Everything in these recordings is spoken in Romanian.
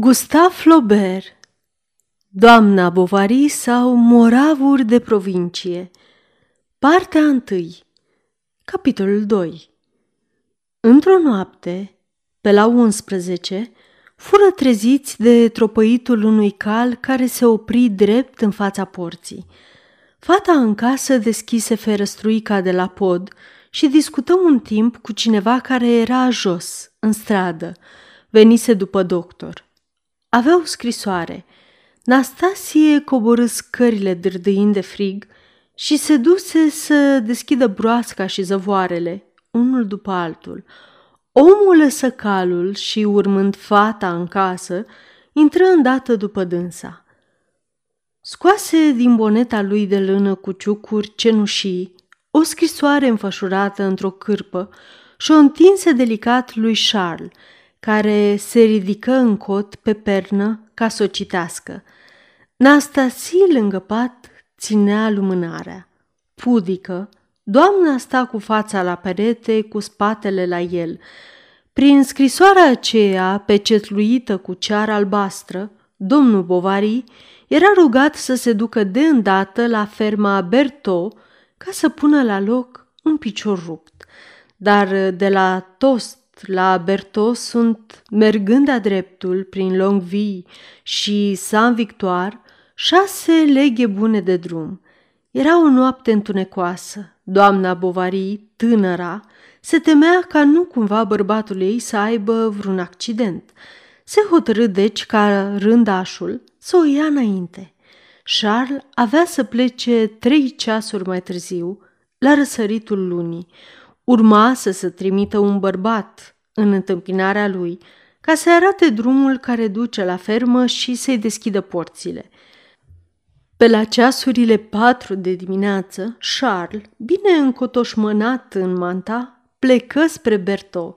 Gustave Flaubert Doamna Bovary sau Moravuri de provincie Partea 1 Capitolul 2 Într-o noapte, pe la 11, fură treziți de tropăitul unui cal care se opri drept în fața porții. Fata în casă deschise ferăstruica de la pod și discută un timp cu cineva care era jos, în stradă. Venise după doctor – avea o scrisoare. Nastasie coborâ scările dârdâind de frig și se duse să deschidă broasca și zăvoarele, unul după altul. Omul lăsă calul și, urmând fata în casă, intră îndată după dânsa. Scoase din boneta lui de lână cu ciucuri cenușii o scrisoare înfășurată într-o cârpă și o întinse delicat lui Charles, care se ridică în cot pe pernă ca să o citească. Nastasie lângă pat ținea lumânarea. Pudică, doamna sta cu fața la perete, cu spatele la el. Prin scrisoarea aceea, pecetluită cu ceară albastră, domnul Bovary era rugat să se ducă de îndată la ferma Berto ca să pună la loc un picior rupt. Dar de la tost la Bertot sunt, mergând a dreptul prin Longvie și Saint-Victoire, șase leghe bune de drum. Era o noapte întunecoasă. Doamna Bovary, tânăra, se temea ca nu cumva bărbatul ei să aibă vreun accident. Se hotărâ deci ca rândașul să o ia înainte. Charles avea să plece trei ceasuri mai târziu, la răsăritul lunii, Urma să se trimită un bărbat în întâmpinarea lui, ca să arate drumul care duce la fermă și să-i deschidă porțile. Pe la ceasurile patru de dimineață, Charles, bine încotoșmănat în manta, plecă spre Berto.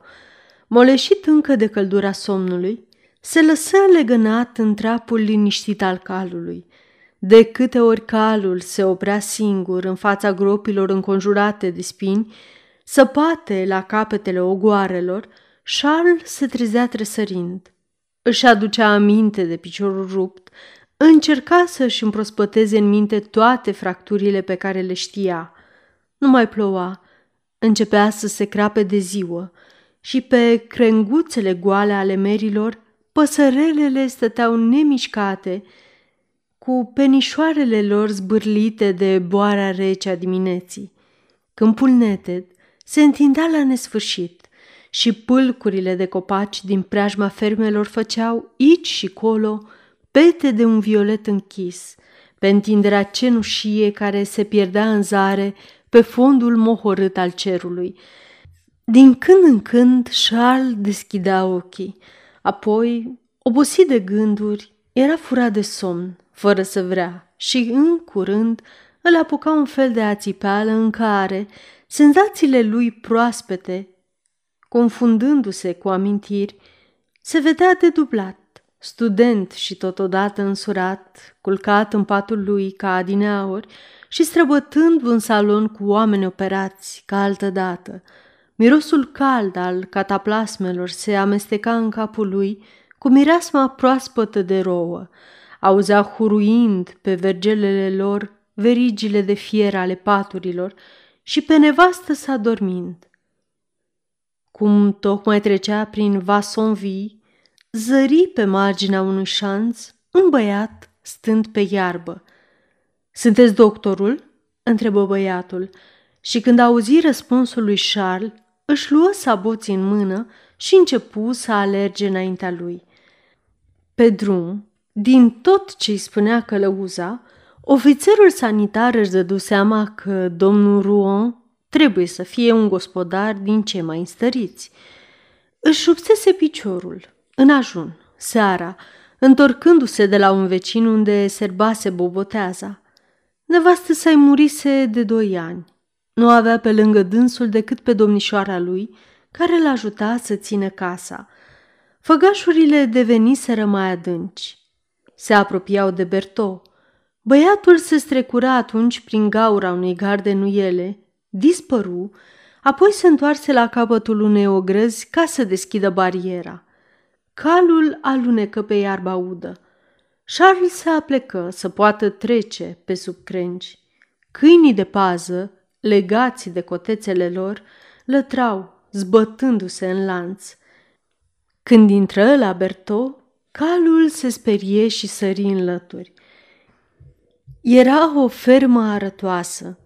Moleșit încă de căldura somnului, se lăsă legănat în trapul liniștit al calului. De câte ori calul se oprea singur în fața gropilor înconjurate de spini, Săpate la capetele ogoarelor, Charles se trezea tresărind. Își aducea aminte de piciorul rupt, încerca să-și împrospăteze în minte toate fracturile pe care le știa. Nu mai ploua, începea să se crape de ziua și pe crenguțele goale ale merilor păsărelele stăteau nemișcate, cu penișoarele lor zbârlite de boarea rece a dimineții. Câmpul neted se întindea la nesfârșit și pâlcurile de copaci din preajma fermelor făceau aici și colo pete de un violet închis, pe întinderea cenușie care se pierdea în zare pe fondul mohorât al cerului. Din când în când Charles deschidea ochii, apoi, obosit de gânduri, era furat de somn, fără să vrea, și în curând îl apuca un fel de ațipeală în care senzațiile lui proaspete, confundându-se cu amintiri, se vedea dublat, student și totodată însurat, culcat în patul lui ca adineauri și străbătând un salon cu oameni operați ca altădată. Mirosul cald al cataplasmelor se amesteca în capul lui cu mireasma proaspătă de rouă. Auzea huruind pe vergelele lor verigile de fier ale paturilor și pe nevastă sa dormind. Cum tocmai trecea prin Vasonvie, zări pe marginea unui șanț un băiat stând pe iarbă. Sunteți doctorul?" întrebă băiatul și când auzi răspunsul lui Charles, își luă saboții în mână și începu să alerge înaintea lui. Pe drum, din tot ce îi spunea călăuza, Ofițerul sanitar își dădu seama că domnul Rouen trebuie să fie un gospodar din ce mai înstăriți. Își rupsese piciorul, în ajun, seara, întorcându-se de la un vecin unde serbase boboteaza. Nevastă sa-i murise de doi ani. Nu avea pe lângă dânsul decât pe domnișoara lui, care l ajuta să țină casa. Făgașurile deveniseră mai adânci. Se apropiau de Bertot, Băiatul se strecura atunci prin gaura unei garde nuiele, dispăru, apoi se întoarse la capătul unei ogrăzi ca să deschidă bariera. calul alunecă pe iarba udă. Charles se aplecă să poată trece pe sub crengi. Câinii de pază, legați de cotețele lor, lătrau, zbătându-se în lanț. Când intră la Berto, calul se sperie și sări în lături. Era o fermă arătoasă.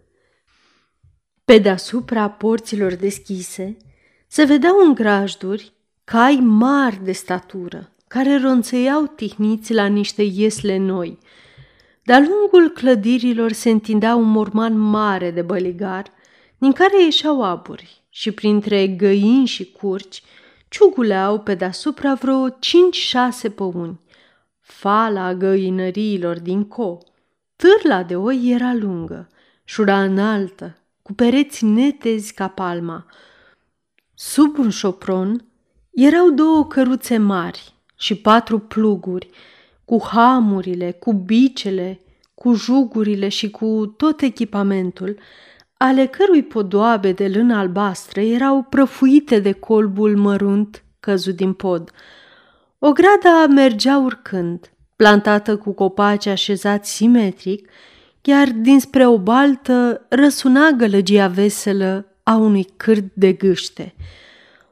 Pe deasupra porților deschise se vedeau în grajduri cai mari de statură, care ronțăiau tihniți la niște iesle noi. De-a lungul clădirilor se întindea un morman mare de băligar, din care ieșeau aburi și printre găini și curci ciuguleau pe deasupra vreo cinci-șase păuni. Fala găinăriilor din co. Târla de oi era lungă, șura înaltă, cu pereți netezi ca palma. Sub un șopron erau două căruțe mari și patru pluguri, cu hamurile, cu bicele, cu jugurile și cu tot echipamentul, ale cărui podoabe de lână albastră erau prăfuite de colbul mărunt căzut din pod. O grada mergea urcând, plantată cu copaci așezați simetric, iar dinspre o baltă răsuna gălăgia veselă a unui cârt de gâște.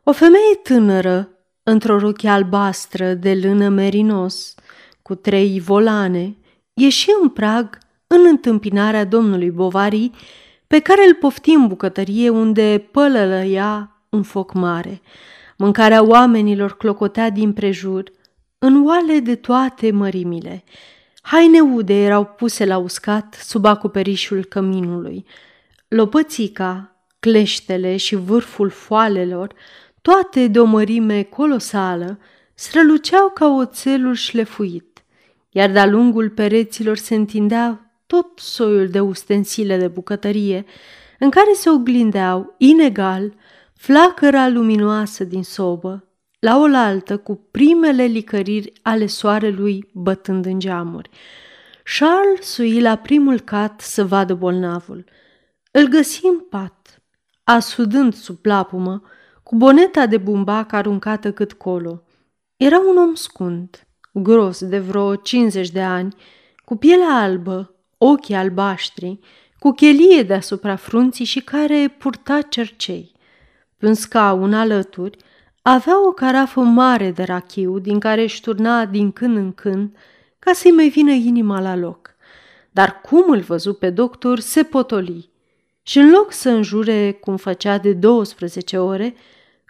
O femeie tânără, într-o rochie albastră de lână merinos, cu trei volane, ieși în prag în întâmpinarea domnului Bovary, pe care îl pofti în bucătărie unde pălălăia un foc mare. Mâncarea oamenilor clocotea din prejur, în oale de toate mărimile. Haine ude erau puse la uscat sub acoperișul căminului. Lopățica, cleștele și vârful foalelor, toate de o mărime colosală, străluceau ca oțelul șlefuit, iar de-a lungul pereților se întindea tot soiul de ustensile de bucătărie, în care se oglindeau, inegal, flacăra luminoasă din sobă, la oaltă cu primele licăriri ale soarelui bătând în geamuri. Charles sui la primul cat să vadă bolnavul. Îl găsi în pat, asudând sub plapumă, cu boneta de bumbac aruncată cât colo. Era un om scund, gros de vreo 50 de ani, cu pielea albă, ochii albaștri, cu chelie deasupra frunții și care purta cercei. Pe un scaun alături avea o carafă mare de rachiu din care își turna din când în când ca să-i mai vină inima la loc. Dar cum îl văzu pe doctor, se potoli și în loc să înjure cum făcea de 12 ore,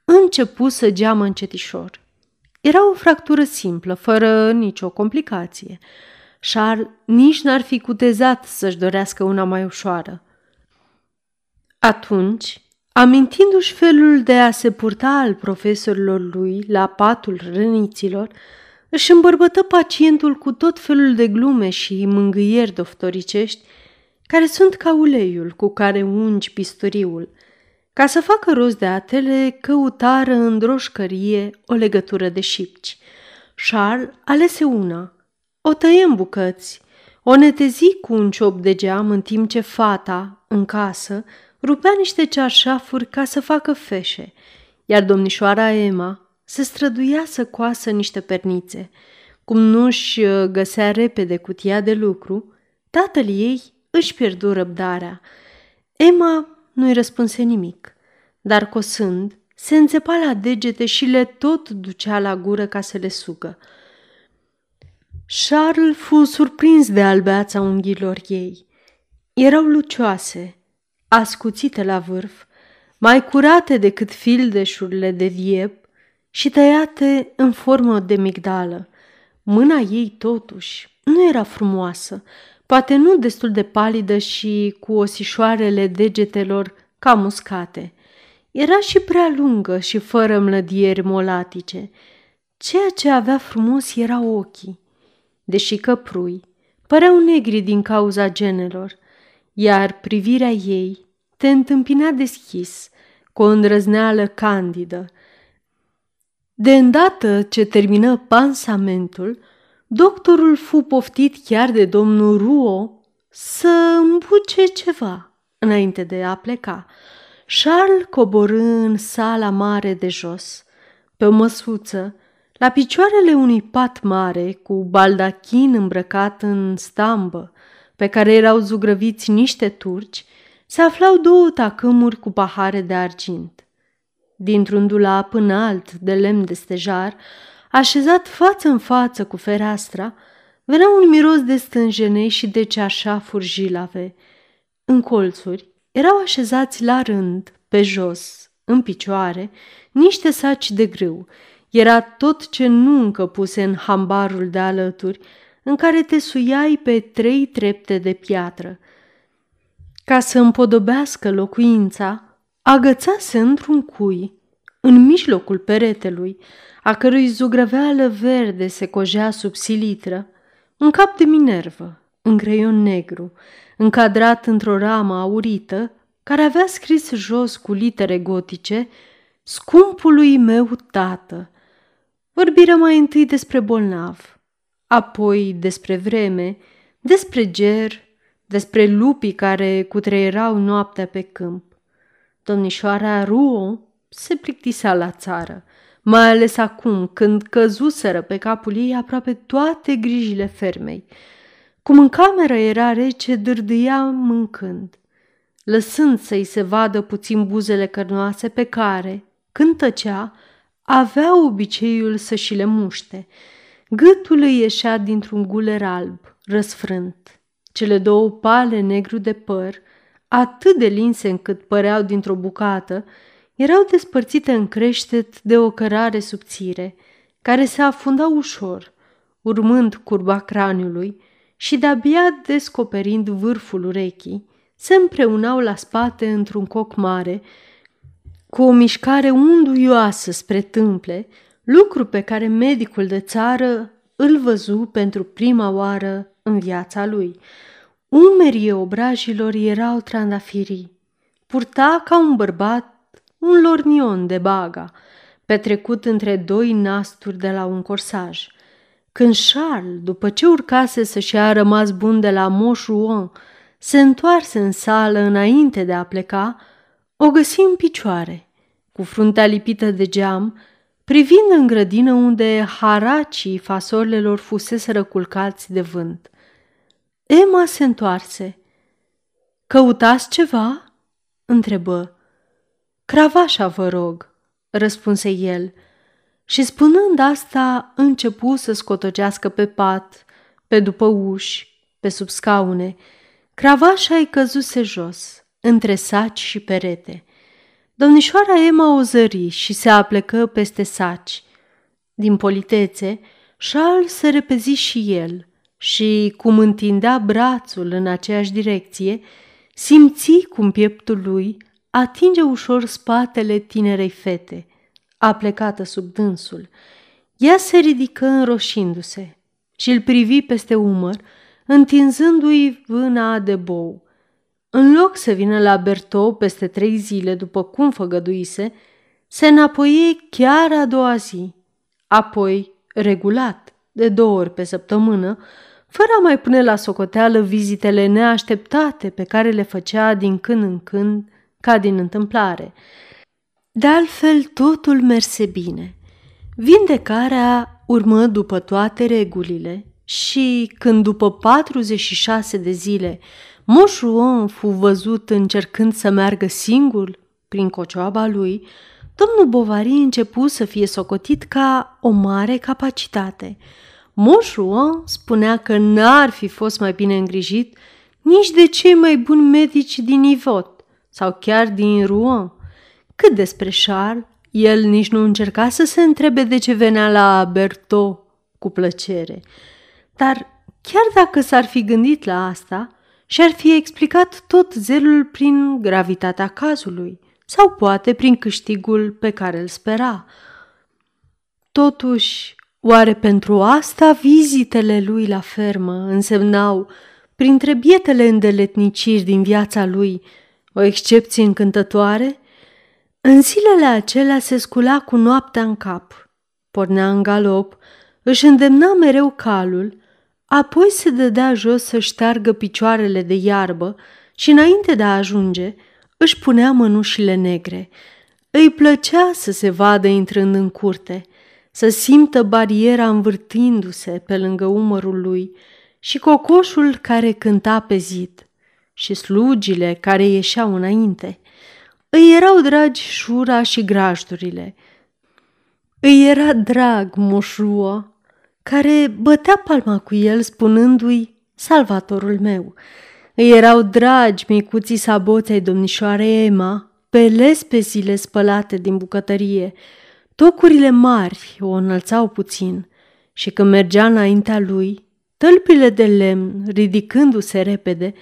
începu să geamă încetișor. Era o fractură simplă, fără nicio complicație. Charles nici n-ar fi cutezat să-și dorească una mai ușoară. Atunci, amintindu-și felul de a se purta al profesorilor lui la patul răniților, își îmbărbătă pacientul cu tot felul de glume și mângâieri doftoricești, care sunt ca uleiul cu care ungi pistoriul. Ca să facă rost de atele, căutară în droșcărie o legătură de șipci. Charles alese una – o tăie în bucăți, o netezi cu un ciop de geam în timp ce fata, în casă, rupea niște cearșafuri ca să facă feșe, iar domnișoara Emma se străduia să coasă niște pernițe. Cum nu-și uh, găsea repede cutia de lucru, tatăl ei își pierdu răbdarea. Emma nu-i răspunse nimic, dar cosând, se înțepa la degete și le tot ducea la gură ca să le sugă. Charles fu surprins de albeața unghiilor ei. Erau lucioase, ascuțite la vârf, mai curate decât fildeșurile de viep și tăiate în formă de migdală. Mâna ei, totuși, nu era frumoasă, poate nu destul de palidă și cu osișoarele degetelor ca muscate. Era și prea lungă și fără mlădieri molatice. Ceea ce avea frumos era ochii deși căprui, păreau negri din cauza genelor, iar privirea ei te întâmpina deschis, cu o îndrăzneală candidă. De îndată ce termină pansamentul, doctorul fu poftit chiar de domnul Ruo să îmbuce ceva înainte de a pleca. Charles coborâ în sala mare de jos. Pe o măsuță La picioarele unui pat mare, cu baldachin îmbrăcat în stambă, pe care erau zugrăviți niște turci, se aflau două tacâmuri cu pahare de argint. Dintr-un dulap înalt de lemn de stejar, așezat față în față cu fereastra, venea un miros de stânjenei și de ceașafuri jilave. În colțuri erau așezați la rând, pe jos, în picioare, niște saci de grâu. Era tot ce nu încă puse în hambarul de alături, în care te suiai pe trei trepte de piatră. Ca să împodobească locuința, agățase într-un cui, în mijlocul peretelui, a cărui zugrăveală verde se cojea sub silitră, un cap de minervă, în creion negru, încadrat într-o ramă aurită, care avea scris jos cu litere gotice Scumpului meu tată. Vorbiră mai întâi despre bolnav, apoi despre vreme, despre ger, despre lupii care cutreierau noaptea pe câmp. Domnișoara Ruo se plictisea la țară, mai ales acum când căzuseră pe capul ei aproape toate grijile fermei. Cum în cameră era rece, dârdâia mâncând, lăsând să-i se vadă puțin buzele cărnoase pe care, când tăcea, avea obiceiul să și le muște. Gâtul îi ieșea dintr-un guler alb, răsfrânt. Cele două pale negru de păr, atât de linse încât păreau dintr-o bucată, erau despărțite în creștet de o cărare subțire, care se afunda ușor, urmând curba craniului și de-abia descoperind vârful urechii, se împreunau la spate într-un coc mare, cu o mișcare unduioasă spre tâmple, lucru pe care medicul de țară îl văzu pentru prima oară în viața lui. Umerii obrajilor erau trandafirii. Purta ca un bărbat un lornion de baga, petrecut între doi nasturi de la un corsaj. Când Charles, după ce urcase să-și a rămas bun de la Moș se întoarse în sală înainte de a pleca, o găsi în picioare, cu fruntea lipită de geam, privind în grădină unde haracii fasolelor fusese răculcați de vânt. Emma se întoarse. Căutați ceva?" întrebă. Cravașa, vă rog, răspunse el, și spunând asta începu să scotocească pe pat, pe după uși, pe sub scaune. Cravașa îi căzuse jos, între saci și perete. Domnișoara Emma o zări și se aplecă peste saci. Din politețe, Charles se repezi și el și, cum întindea brațul în aceeași direcție, simți cum pieptul lui atinge ușor spatele tinerei fete, aplecată sub dânsul. Ea se ridică înroșindu-se și îl privi peste umăr, întinzându-i vâna de bou. În loc să vină la Bertou peste trei zile după cum făgăduise, se înapoie chiar a doua zi, apoi regulat, de două ori pe săptămână, fără a mai pune la socoteală vizitele neașteptate pe care le făcea din când în când ca din întâmplare. De altfel, totul merse bine. Vindecarea urmă după toate regulile și când după 46 de zile Moșuon fu văzut încercând să meargă singur prin cocioaba lui, domnul Bovary începu să fie socotit ca o mare capacitate. Moșuon spunea că n-ar fi fost mai bine îngrijit nici de cei mai buni medici din Ivot, sau chiar din Rouen. Cât despre Charles, el nici nu încerca să se întrebe de ce venea la Bertot cu plăcere. Dar chiar dacă s-ar fi gândit la asta, și-ar fi explicat tot zelul prin gravitatea cazului sau poate prin câștigul pe care îl spera. Totuși, oare pentru asta vizitele lui la fermă însemnau, printre bietele îndeletniciri din viața lui, o excepție încântătoare? În zilele acelea se scula cu noaptea în cap, pornea în galop, își îndemna mereu calul, apoi se dădea jos să șteargă picioarele de iarbă și înainte de a ajunge, își punea mănușile negre. Îi plăcea să se vadă intrând în curte, să simtă bariera învârtindu-se pe lângă umărul lui și cocoșul care cânta pe zid și slugile care ieșeau înainte. Îi erau dragi șura și grajdurile. Îi era drag moșruă, care bătea palma cu el spunându-i salvatorul meu. Îi erau dragi micuții saboți ai domnișoarei Emma, pe zile spălate din bucătărie. Tocurile mari o înălțau puțin și când mergea înaintea lui, tălpile de lemn, ridicându-se repede,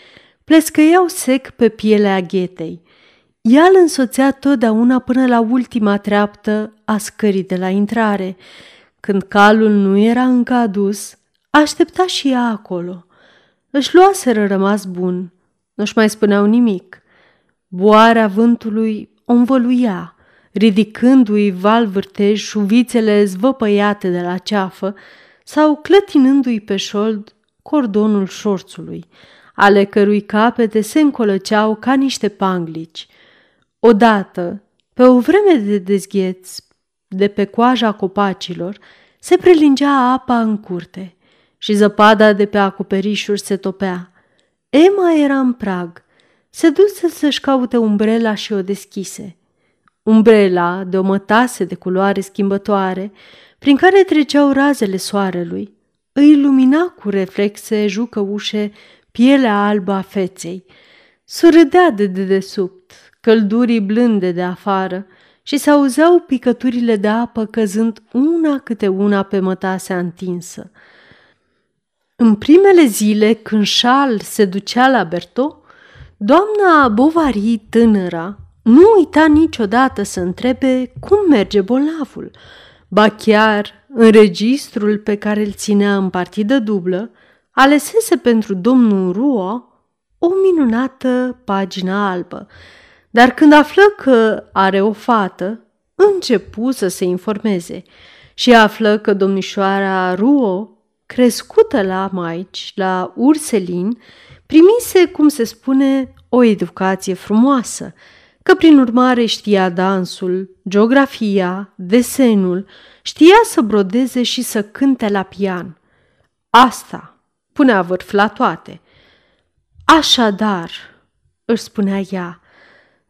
plescăiau sec pe pielea ghetei. Ea îl însoțea totdeauna până la ultima treaptă a scării de la intrare. Când calul nu era încă adus, aștepta și ea acolo – își luaseră rămas bun, nu-și mai spuneau nimic. Boarea vântului o învăluia, ridicându-i val vârtej șuvițele zvăpăiate de la ceafă sau clătinându-i pe șold cordonul șorțului, ale cărui capete se încolăceau ca niște panglici. Odată, pe o vreme de dezgheț, de pe coaja copacilor, se prelingea apa în curte – și zăpada de pe acoperișuri se topea. Emma era în prag. Se duse să-și caute umbrela și o deschise. Umbrela, de o mătase de culoare schimbătoare, prin care treceau razele soarelui, îi lumina cu reflexe jucăușe pielea albă a feței. Surâdea de dedesubt, căldurii blânde de afară și se auzeau picăturile de apă căzând una câte una pe mătasea întinsă. În primele zile, când Charles se ducea la Berto, doamna Bovary, tânăra, nu uita niciodată să întrebe cum merge bolnavul. Ba chiar, în registrul pe care îl ținea în partidă dublă, alesese pentru domnul Ruo o minunată pagină albă. Dar când află că are o fată, începu să se informeze și află că domnișoara Ruo crescută la maici, la Urselin, primise, cum se spune, o educație frumoasă, că prin urmare știa dansul, geografia, desenul, știa să brodeze și să cânte la pian. Asta punea vârf la toate. Așadar, își spunea ea,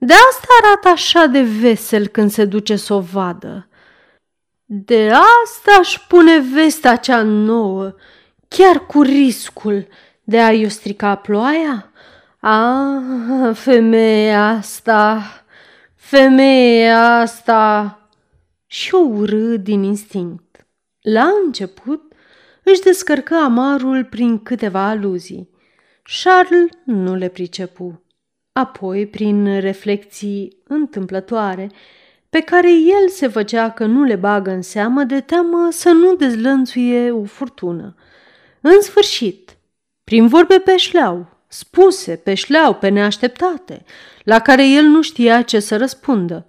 de asta arată așa de vesel când se duce să o vadă. De asta aș pune vestea cea nouă, chiar cu riscul de a-i strica ploaia? A, femeia asta, femeia asta! Și o urâ din instinct. La început își descărcă amarul prin câteva aluzii. Charles nu le pricepu. Apoi, prin reflexii întâmplătoare, pe care el se făcea că nu le bagă în seamă de teamă să nu dezlănțuie o furtună. În sfârșit, prin vorbe pe șleau, spuse pe șleau, pe neașteptate, la care el nu știa ce să răspundă.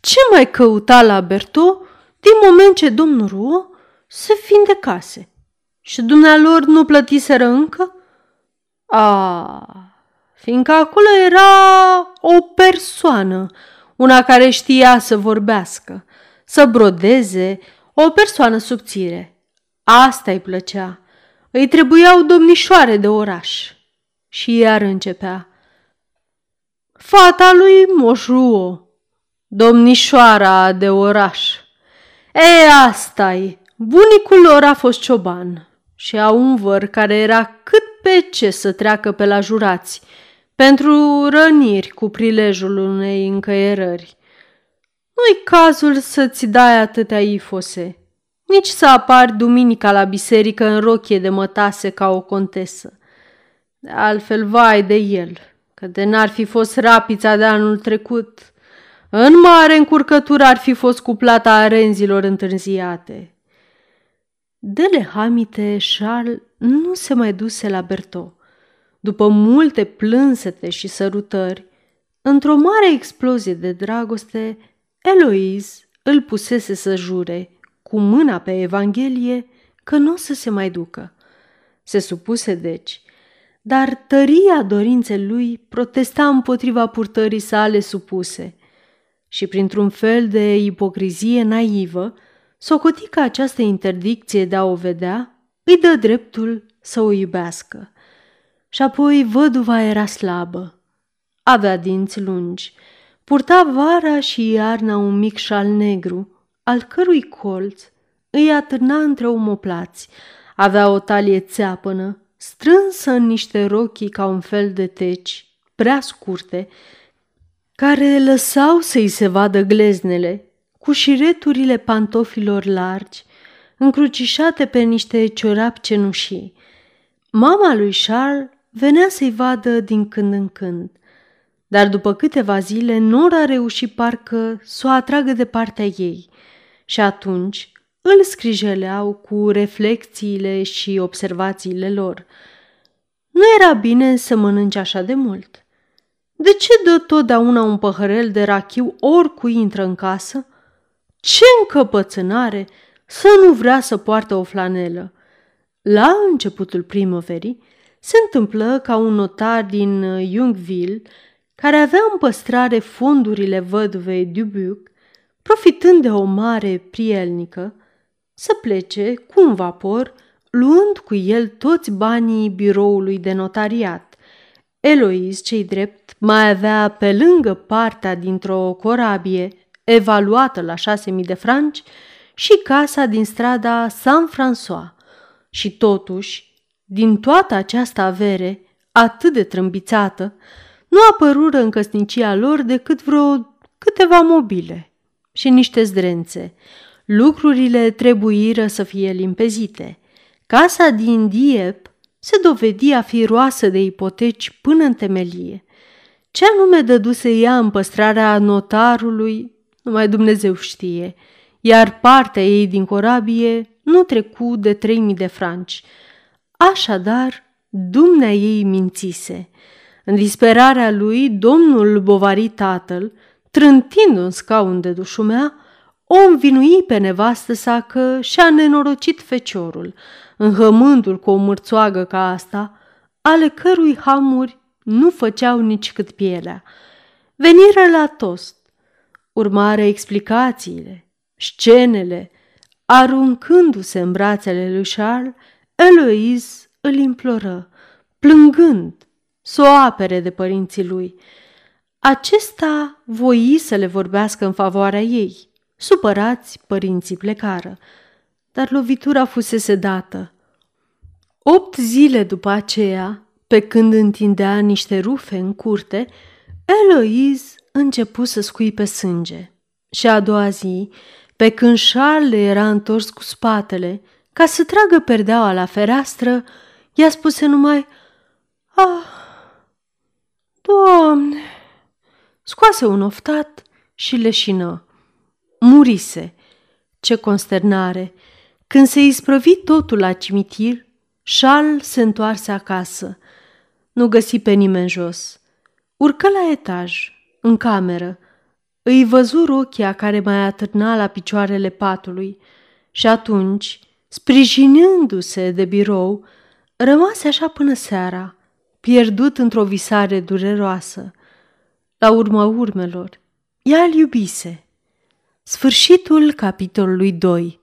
Ce mai căuta la Berto din moment ce domnul Ruo se vindecase? Și dumnealor nu plătiseră încă? A, fiindcă acolo era o persoană, una care știa să vorbească, să brodeze, o persoană subțire. Asta îi plăcea. Îi trebuiau domnișoare de oraș. Și iar începea. Fata lui Moșruo, domnișoara de oraș. E, asta -i. Bunicul lor a fost cioban și a un văr care era cât pe ce să treacă pe la jurați – pentru răniri cu prilejul unei încăierări. Nu-i cazul să-ți dai atâtea ifose, nici să apari duminica la biserică în rochie de mătase ca o contesă. De altfel, vai de el, că de n-ar fi fost rapița de anul trecut, în mare încurcătură ar fi fost cu plata arenzilor întârziate. Dele Hamite, Charles nu se mai duse la Bertot. După multe plânsete și sărutări, într-o mare explozie de dragoste, Eloise îl pusese să jure, cu mâna pe Evanghelie, că nu o să se mai ducă. Se supuse deci, dar tăria dorinței lui protesta împotriva purtării sale supuse și printr-un fel de ipocrizie naivă socoti că această interdicție de a o vedea îi dă dreptul să o iubească. Și apoi văduva era slabă. Avea dinți lungi. Purta vara și iarna un mic șal negru, al cărui colț îi atârna între omoplați. Avea o talie țeapănă, strânsă în niște rochii ca un fel de teci, prea scurte, care lăsau să-i se vadă gleznele, cu șireturile pantofilor largi, încrucișate pe niște ciorapi cenușii. Mama lui Charles venea să-i vadă din când în când, dar după câteva zile Nora reuși parcă să o atragă de partea ei și atunci îl scrijeleau cu reflecțiile și observațiile lor. Nu era bine să mănânci așa de mult. De ce dă totdeauna un păhărel de rachiu oricui intră în casă? Ce încăpățânare să nu vrea să poarte o flanelă! La începutul primăverii se întâmplă ca un notar din Youngville, care avea în păstrare fondurile văduvei Dubuc, profitând de o mare prielnică, să plece cu un vapor, luând cu el toți banii biroului de notariat. Eloise, cei drept, mai avea pe lângă partea dintr-o corabie, evaluată la șase mii de franci, și casa din strada Saint-François. Și totuși, din toată această avere, atât de trâmbițată, nu apărură în căsnicia lor decât vreo câteva mobile și niște zdrențe, Lucrurile trebuiră să fie limpezite. Casa din Diep se dovedi a fi roasă de ipoteci până în temelie. Ce anume dăduse ea în păstrarea notarului, numai Dumnezeu știe, iar partea ei din corabie nu trecu de trei mii de franci. Așadar, dumnea ei mințise. În disperarea lui, domnul Bovari tatăl, trântind un scaun de dușumea, o învinui pe nevastă sa că și-a nenorocit feciorul, înhămându-l cu o mârțoagă ca asta, ale cărui hamuri nu făceau nici cât pielea. Veniră la tost, urmare explicațiile, scenele, aruncându-se în brațele lui Charles, Eloise îl imploră, plângând, să o apere de părinții lui. Acesta voi să le vorbească în favoarea ei, Supărați, părinții plecară, dar lovitura fusese dată. Opt zile după aceea, pe când întindea niște rufe în curte, Eloise începu să scuipe sânge. Și a doua zi, pe când Charles era întors cu spatele, ca să tragă perdeaua la fereastră, i-a spuse numai Ah, Doamne! Scoase un oftat și leșină murise. Ce consternare! Când se isprăvi totul la cimitir, Charles se întoarse acasă. Nu găsi pe nimeni jos. Urcă la etaj, în cameră. Îi văzu rochia care mai atârna la picioarele patului și atunci, sprijinându-se de birou, rămase așa până seara, pierdut într-o visare dureroasă. La urma urmelor, ea îl iubise – Sfârșitul capitolului 2